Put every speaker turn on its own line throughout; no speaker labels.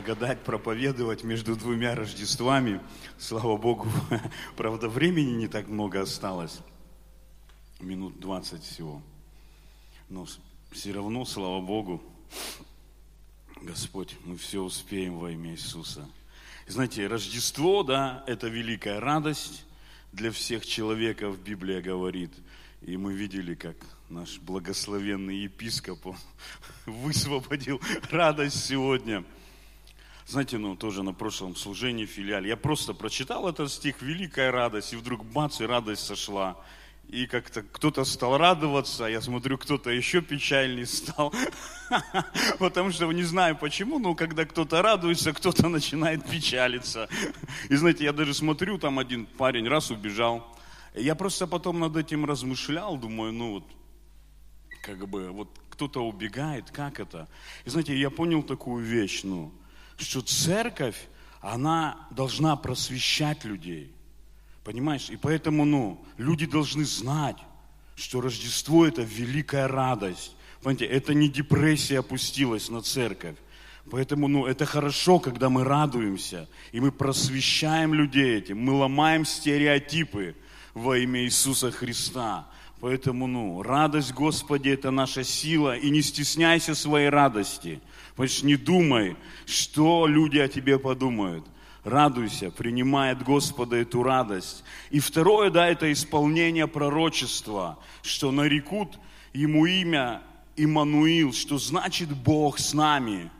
благодать проповедовать между двумя Рождествами. Слава Богу, правда, времени не так много осталось. Минут 20 всего. Но все равно, слава Богу, Господь, мы все успеем во имя Иисуса. Знаете, Рождество, да, это великая радость для всех человеков, Библия говорит. И мы видели, как наш благословенный епископ он высвободил радость сегодня. Знаете, ну тоже на прошлом служении филиале, я просто прочитал этот стих «Великая радость», и вдруг бац, и радость сошла. И как-то кто-то стал радоваться, я смотрю, кто-то еще печальный стал. Потому что не знаю почему, но когда кто-то радуется, кто-то начинает печалиться. И знаете, я даже смотрю, там один парень раз убежал. Я просто потом над этим размышлял, думаю, ну вот, как бы, вот кто-то убегает, как это? И знаете, я понял такую вещь, ну, что церковь, она должна просвещать людей. Понимаешь? И поэтому, ну, люди должны знать, что Рождество – это великая радость. Понимаете, это не депрессия опустилась на церковь. Поэтому, ну, это хорошо, когда мы радуемся, и мы просвещаем людей этим, мы ломаем стереотипы во имя Иисуса Христа. Поэтому, ну, радость Господи – это наша сила, и не стесняйся своей радости. Что не думай, что люди о тебе подумают – радуйся, принимай от Господа эту радость. И второе, да, это исполнение пророчества, что нарекут ему имя Иммануил, что значит Бог с нами.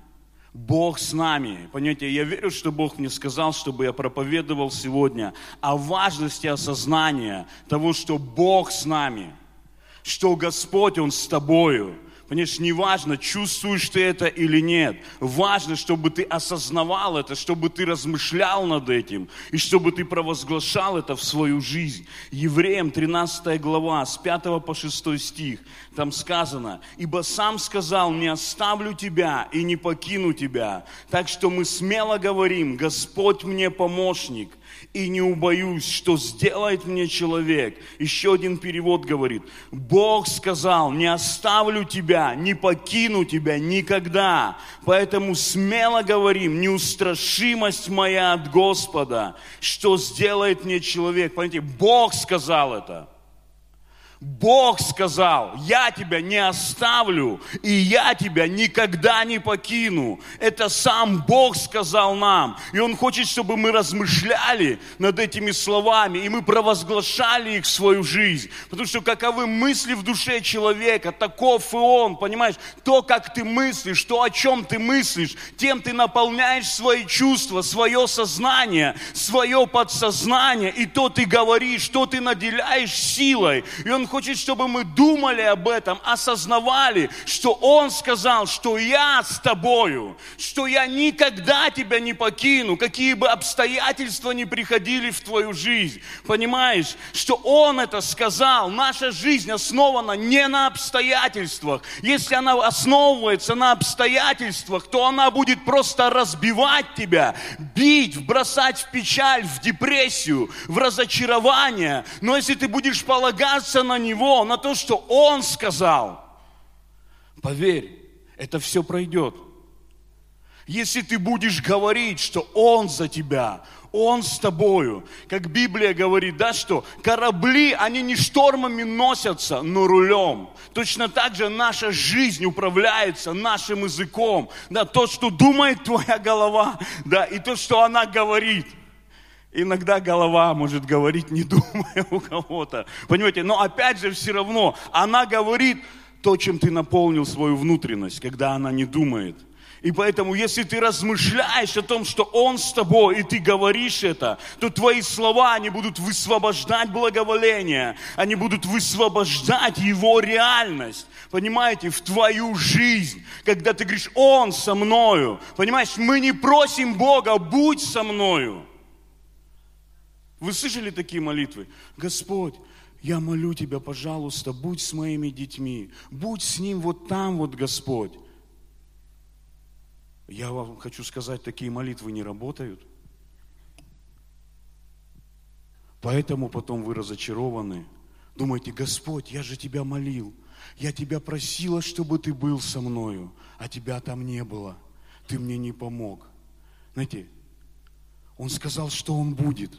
Бог с нами. Понимаете, я верю, что Бог мне сказал, чтобы я проповедовал сегодня о важности осознания того, что Бог с нами, что Господь, Он с тобою, Понимаешь, не важно, чувствуешь ты это или нет. Важно, чтобы ты осознавал это, чтобы ты размышлял над этим, и чтобы ты провозглашал это в свою жизнь. Евреям 13 глава, с 5 по 6 стих, там сказано, «Ибо сам сказал, не оставлю тебя и не покину тебя». Так что мы смело говорим, Господь мне помощник, и не убоюсь, что сделает мне человек. Еще один перевод говорит, Бог сказал, не оставлю тебя, не покину тебя никогда. Поэтому смело говорим, неустрашимость моя от Господа, что сделает мне человек. Понимаете, Бог сказал это. Бог сказал, я тебя не оставлю, и я тебя никогда не покину. Это сам Бог сказал нам. И Он хочет, чтобы мы размышляли над этими словами, и мы провозглашали их в свою жизнь. Потому что каковы мысли в душе человека, таков и он, понимаешь? То, как ты мыслишь, то, о чем ты мыслишь, тем ты наполняешь свои чувства, свое сознание, свое подсознание, и то ты говоришь, то ты наделяешь силой. И Он хочет, чтобы мы думали об этом, осознавали, что Он сказал, что я с тобою, что я никогда тебя не покину, какие бы обстоятельства ни приходили в твою жизнь. Понимаешь, что Он это сказал. Наша жизнь основана не на обстоятельствах. Если она основывается на обстоятельствах, то она будет просто разбивать тебя, бить, бросать в печаль, в депрессию, в разочарование. Но если ты будешь полагаться на него, на то, что он сказал, поверь, это все пройдет. Если ты будешь говорить, что Он за тебя, Он с тобою, как Библия говорит, да, что корабли, они не штормами носятся, но рулем. Точно так же наша жизнь управляется нашим языком, да, то, что думает твоя голова, да, и то, что она говорит – Иногда голова может говорить, не думая у кого-то. Понимаете, но опять же все равно она говорит то, чем ты наполнил свою внутренность, когда она не думает. И поэтому, если ты размышляешь о том, что Он с тобой, и ты говоришь это, то твои слова, они будут высвобождать благоволение, они будут высвобождать Его реальность, понимаете, в твою жизнь, когда ты говоришь, Он со мною. Понимаешь, мы не просим Бога, будь со мною. Вы слышали такие молитвы? Господь, я молю Тебя, пожалуйста, будь с моими детьми, будь с ним вот там вот, Господь. Я вам хочу сказать, такие молитвы не работают. Поэтому потом вы разочарованы. Думаете, Господь, я же Тебя молил. Я Тебя просила, чтобы Ты был со мною, а Тебя там не было. Ты мне не помог. Знаете, он сказал, что он будет.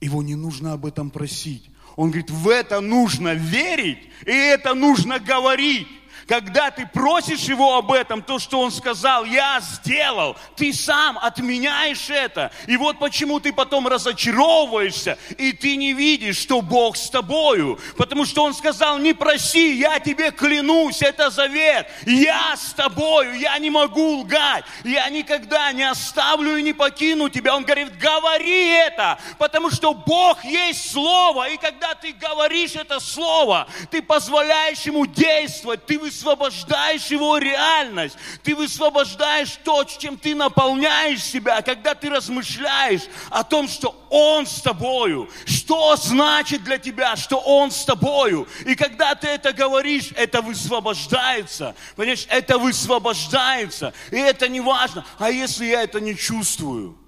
Его не нужно об этом просить. Он говорит, в это нужно верить, и это нужно говорить. Когда ты просишь его об этом, то, что он сказал, я сделал, ты сам отменяешь это. И вот почему ты потом разочаровываешься, и ты не видишь, что Бог с тобою. Потому что он сказал, не проси, я тебе клянусь, это завет. Я с тобою, я не могу лгать. Я никогда не оставлю и не покину тебя. Он говорит, говори это, потому что Бог есть Слово. И когда ты говоришь это Слово, ты позволяешь ему действовать, ты высвобождаешь его реальность, ты высвобождаешь то, чем ты наполняешь себя, когда ты размышляешь о том, что Он с тобою, что значит для тебя, что Он с тобою. И когда ты это говоришь, это высвобождается. Понимаешь, это высвобождается. И это не важно. А если я это не чувствую?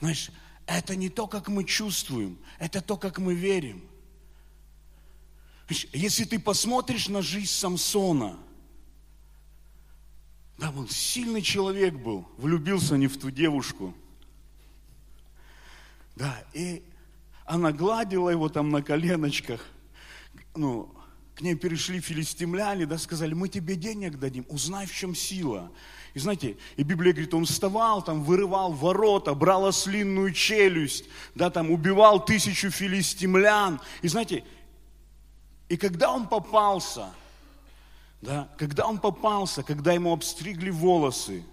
Знаешь, это не то, как мы чувствуем, это то, как мы верим. Если ты посмотришь на жизнь Самсона, да, он сильный человек был, влюбился не в ту девушку. Да, и она гладила его там на коленочках. Ну, к ней перешли филистимляне, да, сказали, мы тебе денег дадим, узнай, в чем сила. И знаете, и Библия говорит, он вставал, там, вырывал ворота, брал ослинную челюсть, да, там, убивал тысячу филистимлян. И знаете, и когда он попался, да, когда он попался, когда ему обстригли волосы,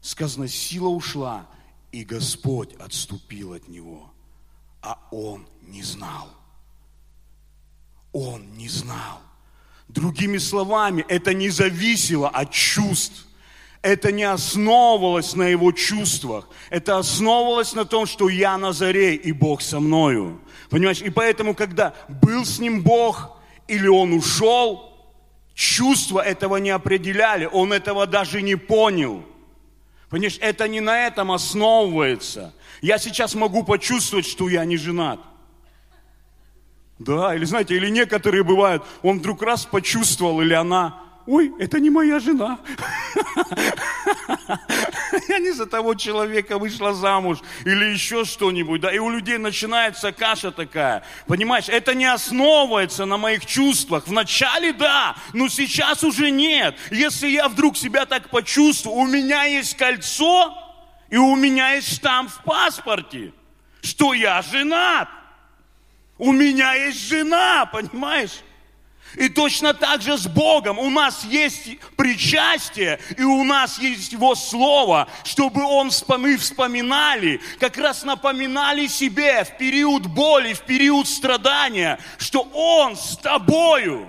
сказано, сила ушла, и Господь отступил от него, а он не знал. Он не знал. Другими словами, это не зависело от чувств. Это не основывалось на его чувствах. Это основывалось на том, что я на заре, и Бог со мною. Понимаешь? И поэтому, когда был с ним Бог, или он ушел, чувства этого не определяли, он этого даже не понял. Понимаешь, это не на этом основывается. Я сейчас могу почувствовать, что я не женат. Да, или знаете, или некоторые бывают, он вдруг раз почувствовал, или она, ой, это не моя жена. Я не за того человека вышла замуж или еще что-нибудь. Да? И у людей начинается каша такая. Понимаешь, это не основывается на моих чувствах. Вначале да, но сейчас уже нет. Если я вдруг себя так почувствую, у меня есть кольцо, и у меня есть штамп в паспорте, что я женат. У меня есть жена, понимаешь? И точно так же с Богом. У нас есть причастие, и у нас есть Его Слово, чтобы Он, мы вспоминали, как раз напоминали себе в период боли, в период страдания, что Он с тобою.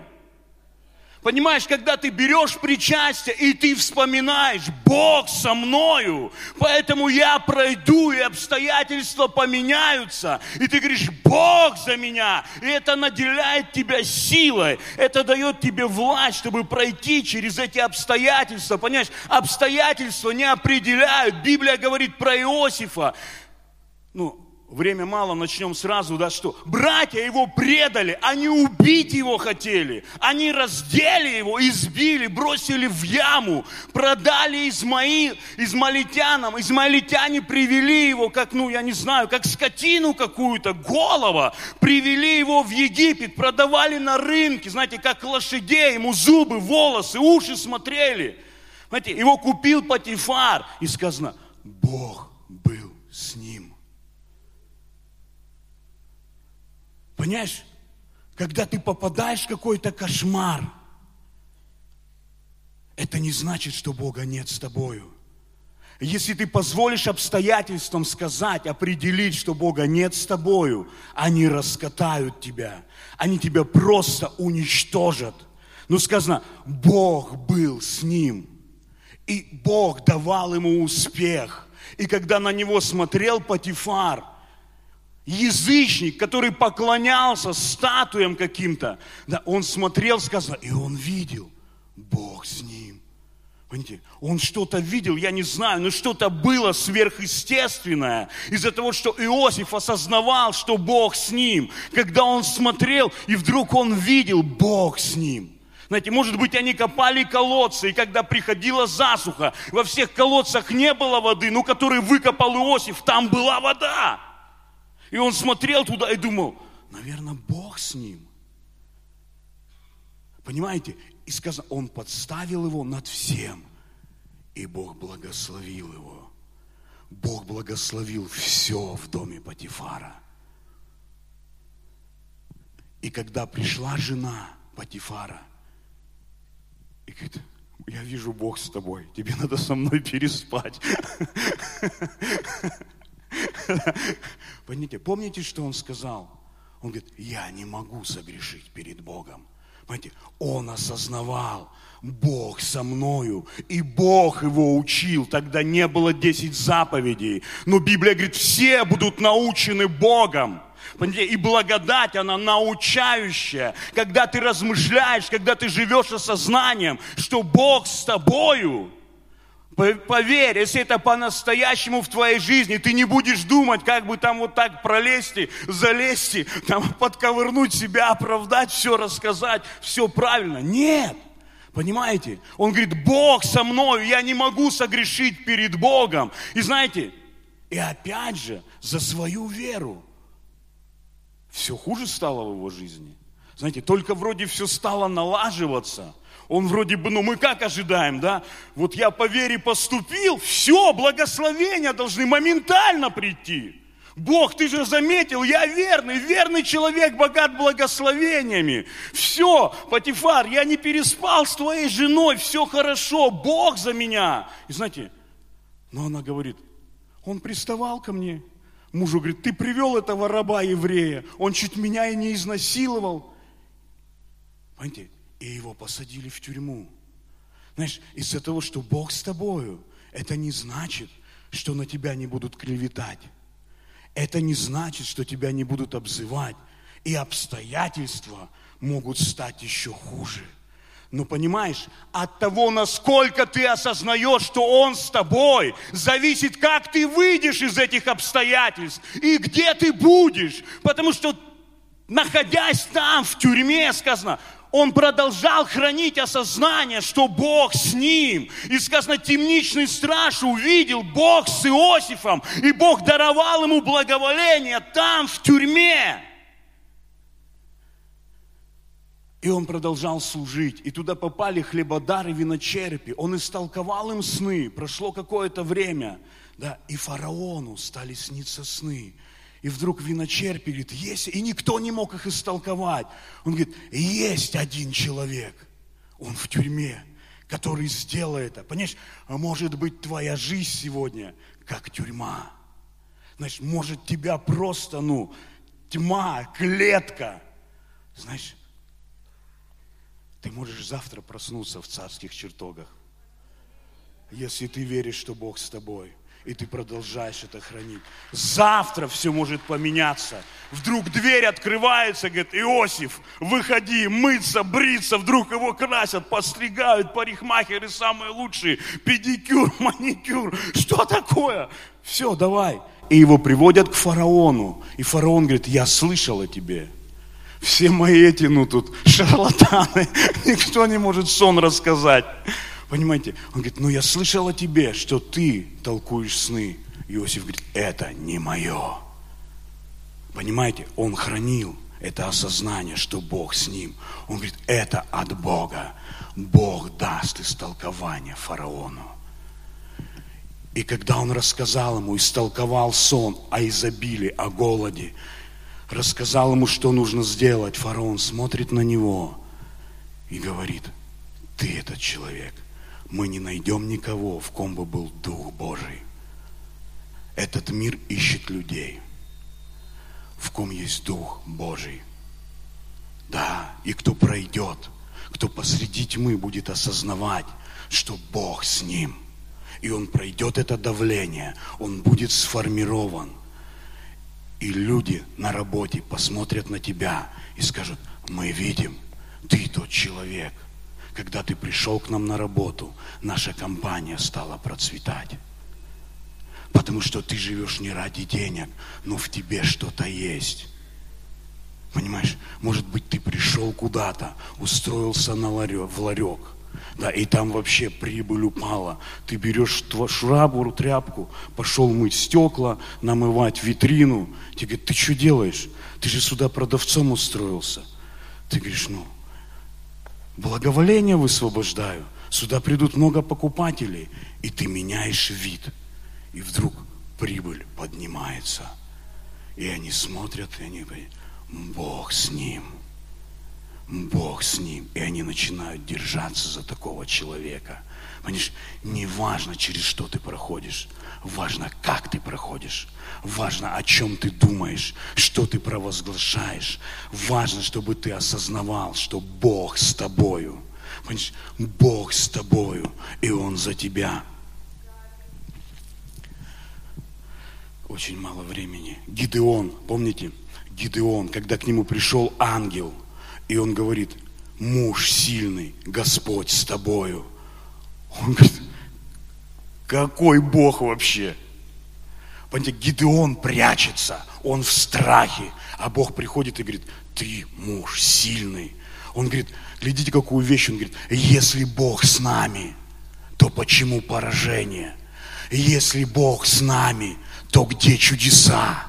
Понимаешь, когда ты берешь причастие, и ты вспоминаешь, Бог со мною, поэтому я пройду, и обстоятельства поменяются. И ты говоришь, Бог за меня. И это наделяет тебя силой. Это дает тебе власть, чтобы пройти через эти обстоятельства. Понимаешь, обстоятельства не определяют. Библия говорит про Иосифа. Ну, время мало, начнем сразу, да, что? Братья его предали, они убить его хотели, они раздели его, избили, бросили в яму, продали Измаил, измалитянам, измалитяне привели его, как, ну, я не знаю, как скотину какую-то, голова, привели его в Египет, продавали на рынке, знаете, как лошадей, ему зубы, волосы, уши смотрели. Знаете, его купил Патифар, и сказано, Бог был с ним. Понимаешь, когда ты попадаешь в какой-то кошмар, это не значит, что Бога нет с тобою. Если ты позволишь обстоятельствам сказать, определить, что Бога нет с тобою, они раскатают тебя. Они тебя просто уничтожат. Ну сказано, Бог был с ним. И Бог давал ему успех. И когда на него смотрел Патифар, язычник, который поклонялся статуям каким-то, да, он смотрел, сказано, и он видел, Бог с ним. Понимаете, он что-то видел, я не знаю, но что-то было сверхъестественное из-за того, что Иосиф осознавал, что Бог с ним. Когда он смотрел, и вдруг он видел Бог с ним. Знаете, может быть, они копали колодцы, и когда приходила засуха, во всех колодцах не было воды, но который выкопал Иосиф, там была вода. И он смотрел туда и думал, наверное, Бог с ним. Понимаете? И сказано, он подставил его над всем. И Бог благословил его. Бог благословил все в доме Патифара. И когда пришла жена Патифара, и говорит, я вижу Бог с тобой, тебе надо со мной переспать. Понимаете, помните, что он сказал? Он говорит, я не могу согрешить перед Богом. Понимаете, он осознавал, Бог со мною, и Бог его учил. Тогда не было 10 заповедей. Но Библия говорит, все будут научены Богом. И благодать, она научающая. Когда ты размышляешь, когда ты живешь осознанием, что Бог с тобою, Поверь, если это по-настоящему в твоей жизни, ты не будешь думать, как бы там вот так пролезть, залезть, там подковырнуть себя, оправдать, все рассказать, все правильно. Нет. Понимаете? Он говорит, Бог со мной, я не могу согрешить перед Богом. И знаете, и опять же, за свою веру все хуже стало в его жизни. Знаете, только вроде все стало налаживаться. Он вроде бы, ну мы как ожидаем, да? Вот я по вере поступил, все, благословения должны моментально прийти. Бог, ты же заметил, я верный, верный человек, богат благословениями. Все, Патифар, я не переспал с твоей женой, все хорошо, Бог за меня. И знаете, но она говорит, он приставал ко мне, Мужу говорит, ты привел этого раба еврея, он чуть меня и не изнасиловал. Понимаете, и его посадили в тюрьму. Знаешь, из-за того, что Бог с тобою, это не значит, что на тебя не будут клеветать. Это не значит, что тебя не будут обзывать. И обстоятельства могут стать еще хуже. Но понимаешь, от того, насколько ты осознаешь, что Он с тобой, зависит, как ты выйдешь из этих обстоятельств и где ты будешь. Потому что, находясь там, в тюрьме, сказано, он продолжал хранить осознание, что Бог с ним. И сказано, темничный страж увидел Бог с Иосифом, и Бог даровал ему благоволение там, в тюрьме. И он продолжал служить. И туда попали хлебодары, виночерпи. Он истолковал им сны. Прошло какое-то время. Да, и фараону стали сниться сны. И вдруг виночерпи говорит, есть, и никто не мог их истолковать. Он говорит, есть один человек, он в тюрьме, который сделал это. Понимаешь, а может быть твоя жизнь сегодня как тюрьма. Знаешь, может тебя просто, ну, тьма, клетка. Знаешь, ты можешь завтра проснуться в царских чертогах, если ты веришь, что Бог с тобой, и ты продолжаешь это хранить. Завтра все может поменяться. Вдруг дверь открывается, говорит, Иосиф, выходи, мыться, бриться. Вдруг его красят, постригают, парикмахеры самые лучшие, педикюр, маникюр. Что такое? Все, давай. И его приводят к фараону. И фараон говорит, я слышал о тебе все мои эти, ну тут, шарлатаны, никто не может сон рассказать. Понимаете? Он говорит, ну я слышал о тебе, что ты толкуешь сны. Иосиф говорит, это не мое. Понимаете? Он хранил это осознание, что Бог с ним. Он говорит, это от Бога. Бог даст истолкование фараону. И когда он рассказал ему, истолковал сон о изобилии, о голоде, рассказал ему, что нужно сделать. Фараон смотрит на него и говорит, ты этот человек. Мы не найдем никого, в ком бы был Дух Божий. Этот мир ищет людей, в ком есть Дух Божий. Да, и кто пройдет, кто посреди тьмы будет осознавать, что Бог с ним. И он пройдет это давление, он будет сформирован – и люди на работе посмотрят на тебя и скажут, мы видим, ты тот человек. Когда ты пришел к нам на работу, наша компания стала процветать. Потому что ты живешь не ради денег, но в тебе что-то есть. Понимаешь, может быть, ты пришел куда-то, устроился на ларек, в ларек, да, и там вообще прибыль упала. Ты берешь шрабу, тряпку, пошел мыть стекла, намывать витрину. Тебе говорят, ты что делаешь? Ты же сюда продавцом устроился. Ты говоришь, ну, благоволение высвобождаю. Сюда придут много покупателей, и ты меняешь вид. И вдруг прибыль поднимается. И они смотрят, и они говорят, Бог с ним. Бог с ним. И они начинают держаться за такого человека. Понимаешь, не важно, через что ты проходишь. Важно, как ты проходишь. Важно, о чем ты думаешь, что ты провозглашаешь. Важно, чтобы ты осознавал, что Бог с тобою. Понимаешь, Бог с тобою, и Он за тебя. Очень мало времени. Гидеон, помните, Гидеон, когда к нему пришел ангел, и он говорит, муж сильный, Господь с тобою. Он говорит, какой Бог вообще? Понимаете, Гидеон прячется, он в страхе, а Бог приходит и говорит, ты муж сильный. Он говорит, глядите, какую вещь, он говорит, если Бог с нами, то почему поражение? Если Бог с нами, то где чудеса?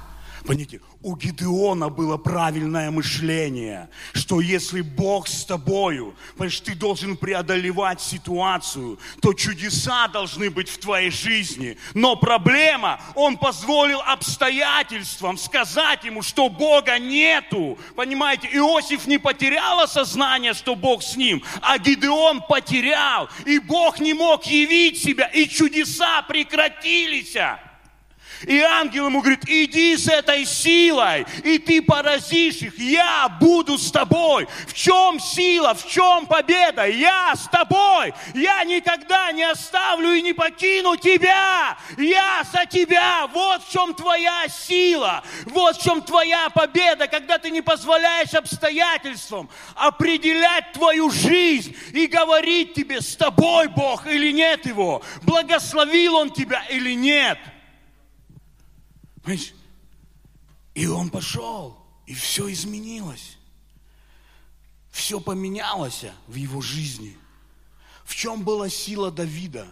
Понимаете, у Гидеона было правильное мышление, что если Бог с тобою, понимаешь, ты должен преодолевать ситуацию, то чудеса должны быть в твоей жизни. Но проблема, он позволил обстоятельствам сказать ему, что Бога нету. Понимаете, Иосиф не потерял осознание, что Бог с ним, а Гидеон потерял, и Бог не мог явить себя, и чудеса прекратились. И ангел ему говорит, иди с этой силой, и ты поразишь их, я буду с тобой. В чем сила, в чем победа? Я с тобой. Я никогда не оставлю и не покину тебя. Я за тебя. Вот в чем твоя сила. Вот в чем твоя победа, когда ты не позволяешь обстоятельствам определять твою жизнь и говорить тебе, с тобой Бог или нет его, благословил он тебя или нет. Понимаешь? И он пошел, и все изменилось. Все поменялось в его жизни. В чем была сила Давида?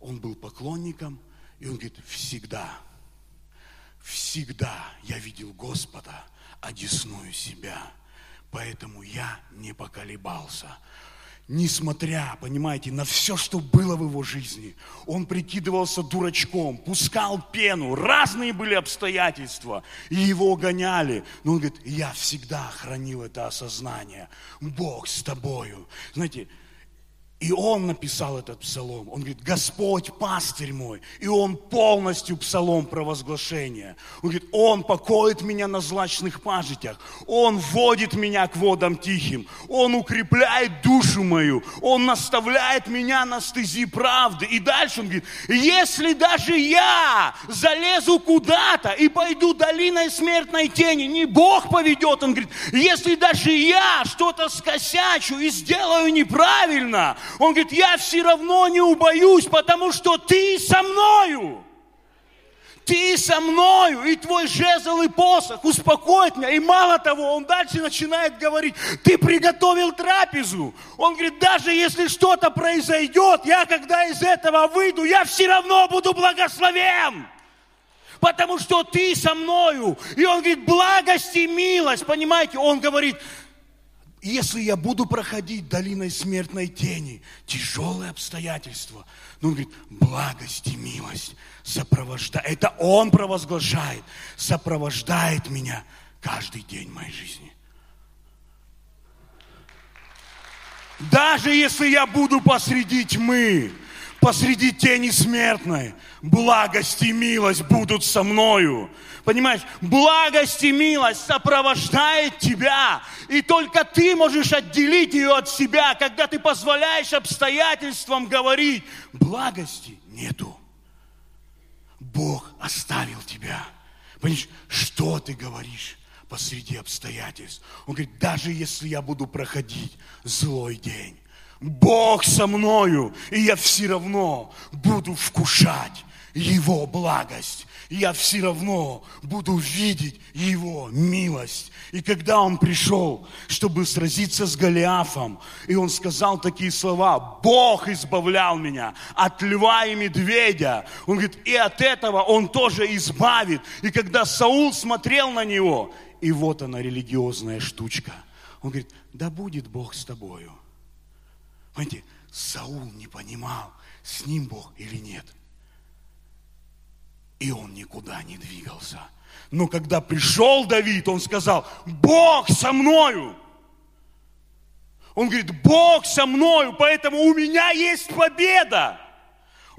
Он был поклонником, и он говорит, всегда, всегда я видел Господа, одесную себя, поэтому я не поколебался несмотря, понимаете, на все, что было в его жизни, он прикидывался дурачком, пускал пену, разные были обстоятельства, и его гоняли. Но он говорит, я всегда хранил это осознание. Бог с тобою. Знаете, и он написал этот псалом. Он говорит, Господь пастырь мой. И он полностью псалом провозглашения. Он говорит, он покоит меня на злачных пажитях. Он вводит меня к водам тихим. Он укрепляет душу мою. Он наставляет меня на стези правды. И дальше он говорит, если даже я залезу куда-то и пойду долиной смертной тени, не Бог поведет. Он говорит, если даже я что-то скосячу и сделаю неправильно, он говорит, я все равно не убоюсь, потому что ты со мною. Ты со мною, и твой жезл и посох успокоит меня. И мало того, он дальше начинает говорить, ты приготовил трапезу. Он говорит, даже если что-то произойдет, я когда из этого выйду, я все равно буду благословен потому что ты со мною. И он говорит, благость и милость, понимаете? Он говорит, если я буду проходить долиной смертной тени, тяжелые обстоятельства, но он говорит, благость и милость сопровождает, это он провозглашает, сопровождает меня каждый день моей жизни. Даже если я буду посреди тьмы, посреди тени смертной, благость и милость будут со мною. Понимаешь, благость и милость сопровождает тебя. И только ты можешь отделить ее от себя, когда ты позволяешь обстоятельствам говорить, благости нету. Бог оставил тебя. Понимаешь, что ты говоришь посреди обстоятельств? Он говорит, даже если я буду проходить злой день, Бог со мною, и я все равно буду вкушать
Его благость. Я все равно буду видеть Его милость. И когда он пришел, чтобы сразиться с Голиафом, и он сказал такие слова, Бог избавлял меня от льва и медведя. Он говорит, и от этого он тоже избавит. И когда Саул смотрел на него, и вот она религиозная штучка. Он говорит, да будет Бог с тобою. Понимаете, Саул не понимал, с ним Бог или нет – и он никуда не двигался. Но когда пришел Давид, он сказал, Бог со мною. Он говорит, Бог со мною, поэтому у меня есть победа.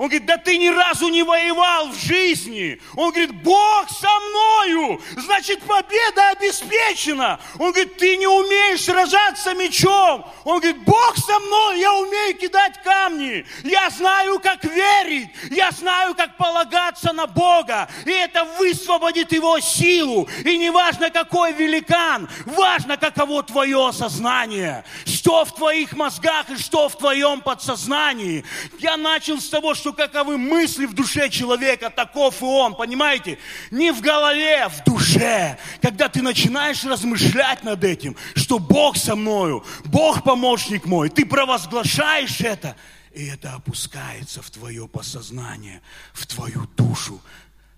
Он говорит, да ты ни разу не воевал в жизни. Он говорит, Бог со мною, значит победа обеспечена. Он говорит, ты не умеешь сражаться мечом. Он говорит, Бог со мной, я умею кидать камни. Я знаю, как верить. Я знаю, как полагаться на Бога. И это высвободит его силу. И не важно, какой великан, важно, каково твое сознание. Что в твоих мозгах и что в твоем подсознании. Я начал с того, что каковы мысли в душе человека, таков и он, понимаете? Не в голове, в душе. Когда ты начинаешь размышлять над этим, что Бог со мною, Бог помощник мой, ты провозглашаешь это, и это опускается в твое подсознание, в твою душу.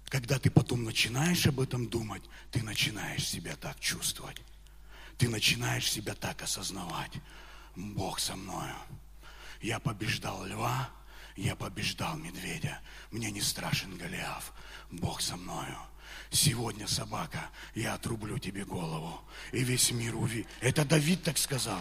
Когда ты потом начинаешь об этом думать, ты начинаешь себя так чувствовать. Ты начинаешь себя так осознавать. Бог со мною. Я побеждал льва, я побеждал медведя. Мне не страшен Голиаф. Бог со мною. Сегодня, собака, я отрублю тебе голову. И весь мир увидит. Это Давид так сказал.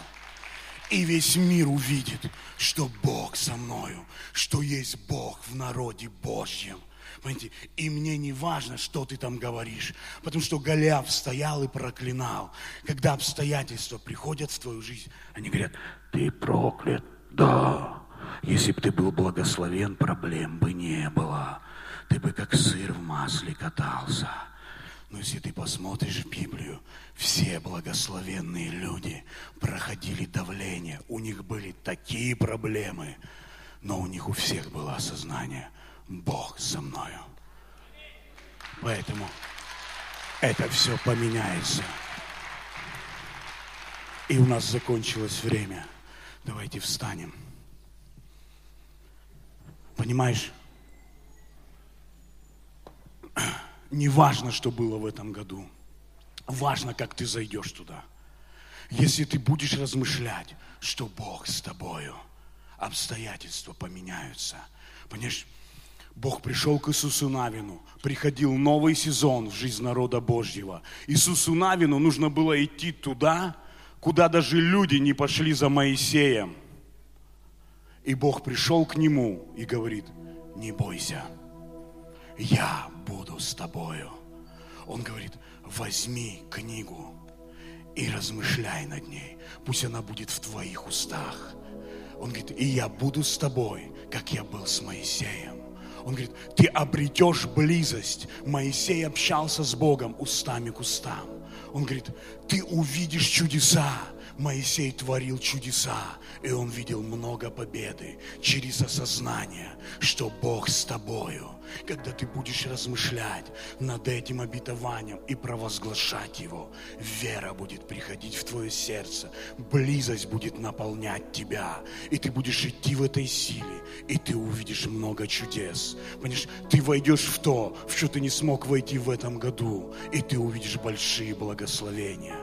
И весь мир увидит, что Бог со мною, что есть Бог в народе Божьем. Понимаете? И мне не важно, что ты там говоришь, потому что Голиаф стоял и проклинал. Когда обстоятельства приходят в твою жизнь, они говорят, ты проклят, да, если бы ты был благословен, проблем бы не было. Ты бы как сыр в масле катался. Но если ты посмотришь в Библию, все благословенные люди проходили давление. У них были такие проблемы, но у них у всех было осознание, Бог со мною. Поэтому это все поменяется. И у нас закончилось время. Давайте встанем. Понимаешь? Не важно, что было в этом году. Важно, как ты зайдешь туда. Если ты будешь размышлять, что Бог с тобою, обстоятельства поменяются. Понимаешь? Бог пришел к Иисусу Навину, приходил новый сезон в жизнь народа Божьего. Иисусу Навину нужно было идти туда, куда даже люди не пошли за Моисеем. И Бог пришел к нему и говорит, не бойся, я буду с тобою. Он говорит, возьми книгу и размышляй над ней. Пусть она будет в твоих устах. Он говорит, и я буду с тобой, как я был с Моисеем. Он говорит, ты обретешь близость. Моисей общался с Богом устами к устам. Он говорит, ты увидишь чудеса. Моисей творил чудеса, и он видел много победы через осознание, что Бог с тобою. Когда ты будешь размышлять над этим обетованием и провозглашать его, вера будет приходить в твое сердце, близость будет наполнять тебя, и ты будешь идти в этой силе, и ты увидишь много чудес. Понимаешь, ты войдешь в то, в что ты не смог войти в этом году, и ты увидишь большие благословения.